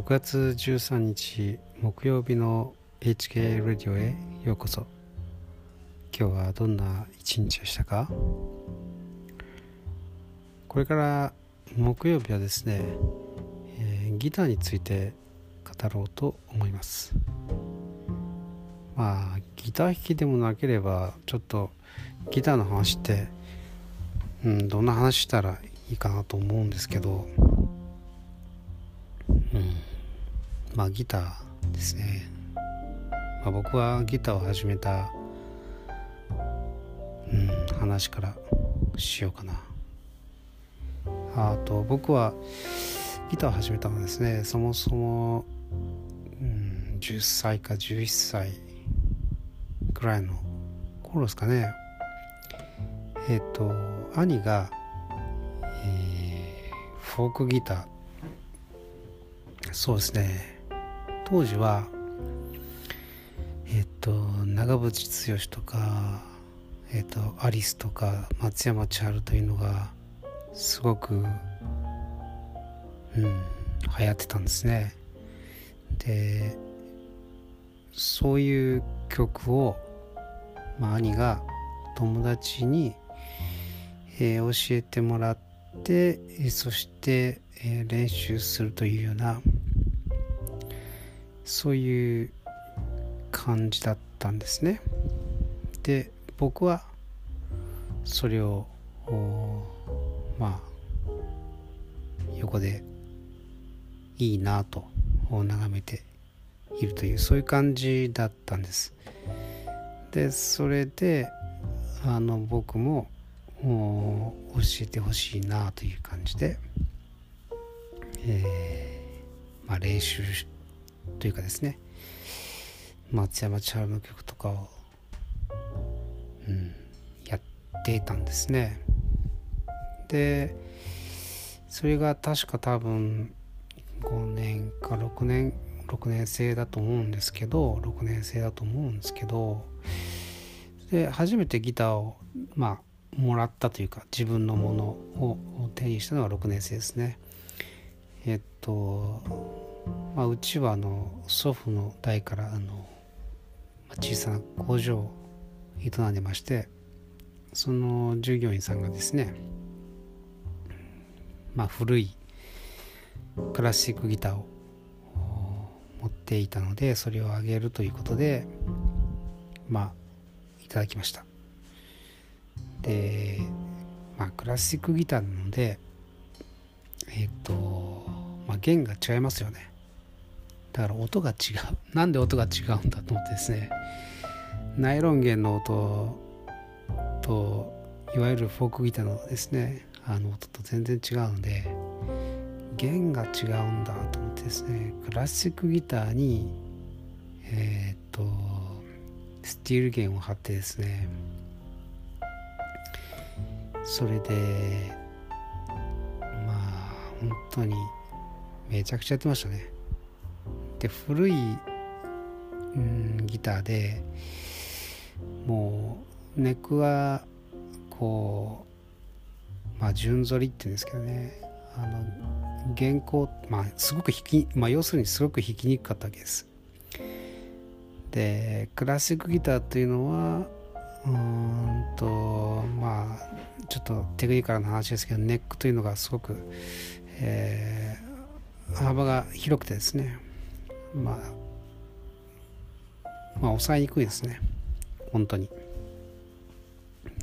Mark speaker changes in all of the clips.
Speaker 1: 6月13日木曜日の HK ラディオへようこそ。今日はどんな一日でしたか？これから木曜日はですね、えー、ギターについて語ろうと思います。まあギター弾きでもなければちょっとギターの話って、うん、どんな話したらいいかなと思うんですけどまあギターですね、まあ、僕はギターを始めた、うん、話からしようかな。あと僕はギターを始めたのはですねそもそも、うん、10歳か11歳ぐらいの頃ですかね。えっ、ー、と兄が、えー、フォークギター。そうですね。当時はえっと長渕剛とかえっとアリスとか松山千春というのがすごくうん流行ってたんですね。でそういう曲を、まあ、兄が友達に、えー、教えてもらってそして、えー、練習するというようなそういう感じだったんですね。で僕はそれをまあ横でいいなと眺めているというそういう感じだったんです。でそれであの僕も教えてほしいなという感じで、えーまあ、練習というかですね。松山千春の曲とかを、うん、やっていたんですね。でそれが確か多分5年か6年6年生だと思うんですけど6年生だと思うんですけどで初めてギターをまあもらったというか自分のものを手にしたのは6年生ですね。えっとまあ、うちはあの祖父の代からあの小さな工場を営んでましてその従業員さんがですね、まあ、古いクラシックギターを持っていたのでそれをあげるということでまあいただきました。でまあクラシックギターなのでえっ、とまあ弦が違いますよね。だから音が違う。なんで音が違うんだと思ってですね。ナイロン弦の音といわゆるフォークギターのですねあの音と全然違うので弦が違うんだと思ってですねクラシックギターにえっ、とスティール弦を貼ってですねそれでまあ本当にめちゃくちゃやってましたね。って古い、うん、ギターでもうネックはこうまあ順反りって言うんですけどね。あの原稿まあすごく弾きまあ要するにすごく弾きにくかったわけです。でクラシックギターというのはうんとまあちょっとテクニカルな話ですけどネックというのがすごく、えー、幅が広くてですね。まあ、まあ、抑えにくいですね。本当に。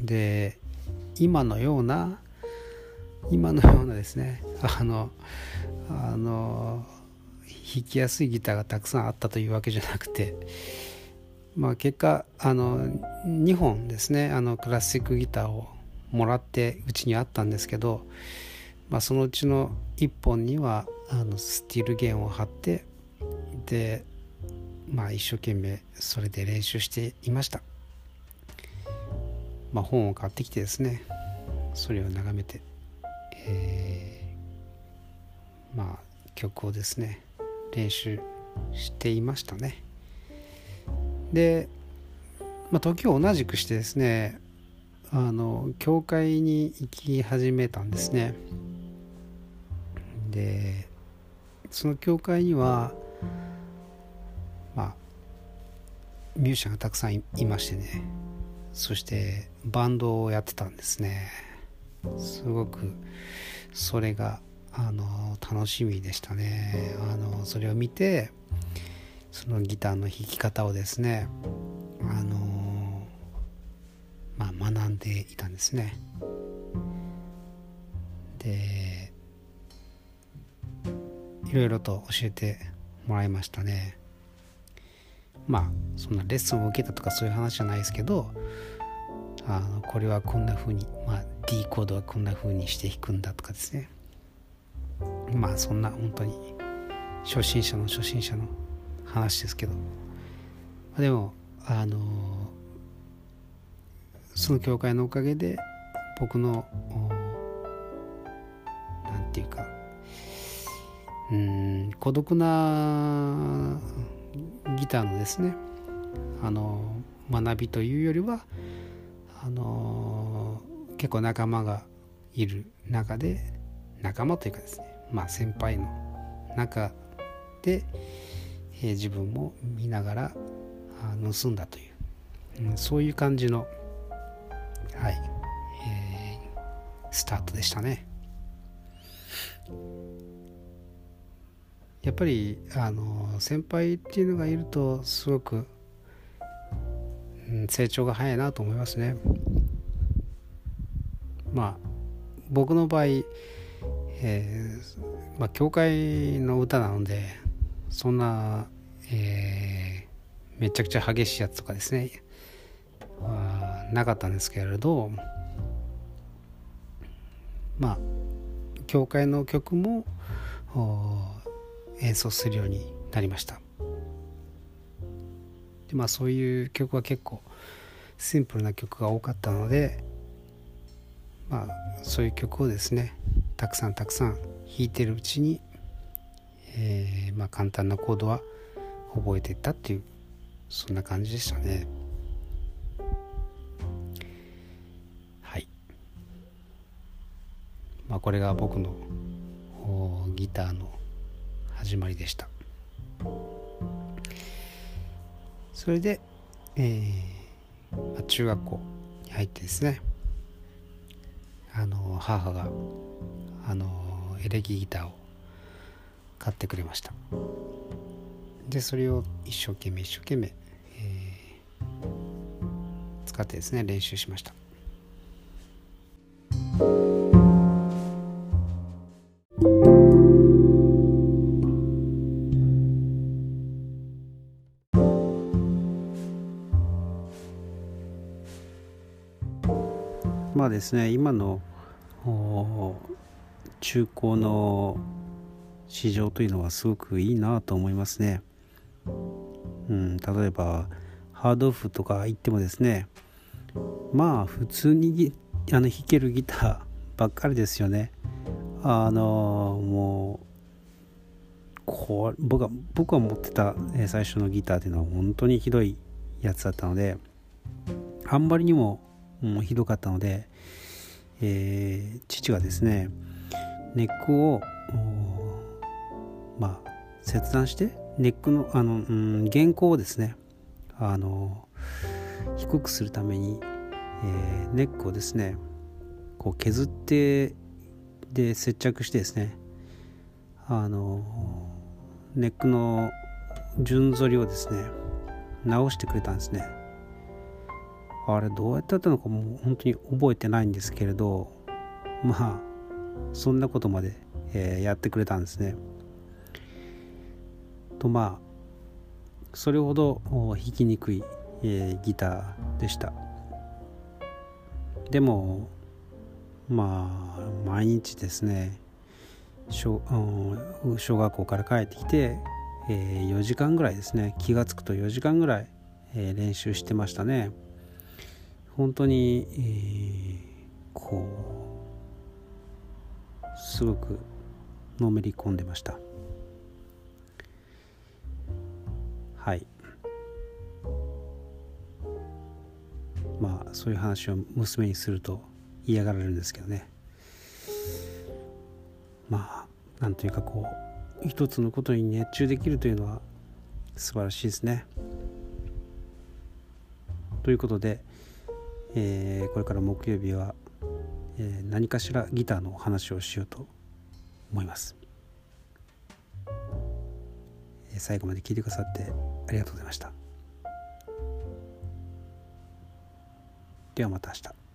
Speaker 1: で、今のような、今のようなですね、あの、あの、弾きやすいギターがたくさんあったというわけじゃなくて、まあ、結果あの2本ですねあのクラシックギターをもらってうちにあったんですけど、まあ、そのうちの1本にはあのスティール弦を貼ってでまあ一生懸命それで練習していました。まあ本を買ってきてですねそれを眺めて、えー、まあ曲をですね練習していましたね。で、まあ、時を同じくしてですねあの教会に行き始めたんですね。でその教会にはミュージシャンがたくさんいましてね。そしてバンドをやってたんですね。すごくそれがあの楽しみでしたね。あのそれを見てそのギターの弾き方をですねあのまあ学んでいたんですね。でいろいろと教えてもらいましたね。まあそんなレッスンを受けたとかそういう話じゃないですけどあのこれはこんな風に、まあ、D コードはこんな風にして弾くんだとかですね。まあそんな本当に初心者の初心者の話ですけど。でもあのその教会のおかげで僕の何て言うかうん孤独なギターのですねあの学びというよりはあの結構仲間がいる中で仲間というかですねまあ先輩の中で、えー、自分も見ながら盗んだという、うん、そういう感じのはい、えー、スタートでしたね。やっぱりあの先輩っていうのがいるとすごく、うん、成長が早いなと思いますね。まあ僕の場合、えー、まあ、教会の歌なのでそんな、えー、めちゃくちゃ激しいやつとかですねはなかったんですけれどまあ教会の曲も演奏するようになりました。でまあそういう曲は結構シンプルな曲が多かったのでまあそういう曲をですねたくさんたくさん弾いてるうちに、えー、まあ簡単なコードは覚えていったっていうそんな感じでしたね。はい。まあこれが僕のギターの始まりでした。それで、えー、中学校に入ってですねあの母があのエレキギターを買ってくれました。でそれを一生懸命一生懸命、えー、使ってですね練習しました。まあですね今の中古の市場というのはすごくいいなと思いますね。うん、例えばハードオフとか行ってもですねまあ普通にあの弾けるギターばっかりですよね。あのもうこ僕は僕が持ってた、最初のギターっていうのは本当にひどいやつだったのであんまりにももうひどかったので、えー、父がですねネックをまあ切断してネックのあの、うん、原稿をですねあの低くするために、えー、ネックをですねこう削ってで接着してですねあのネックの順反りをですね直してくれたんですね。あれどうやってやったのかもう本当に覚えてないんですけれどまあそんなことまで、えー、やってくれたんですね。とまあそれほど弾きにくい、えー、ギターでした。でもまあ毎日ですね小,、うん、小学校から帰ってきて、えー、4時間ぐらいですね気が付くと4時間ぐらい、えー、練習してましたね。本当に、えー、こうすごくのめり込んでました。はい。まあそういう話を娘にすると嫌がられるんですけどね。まあなんというかこう一つのことに熱中できるというのは素晴らしいですね。ということで、えー、これから木曜日は、えー、何かしらギターの話をしようと思います。え最後まで聞いてくださってありがとうございました。ではまた明日。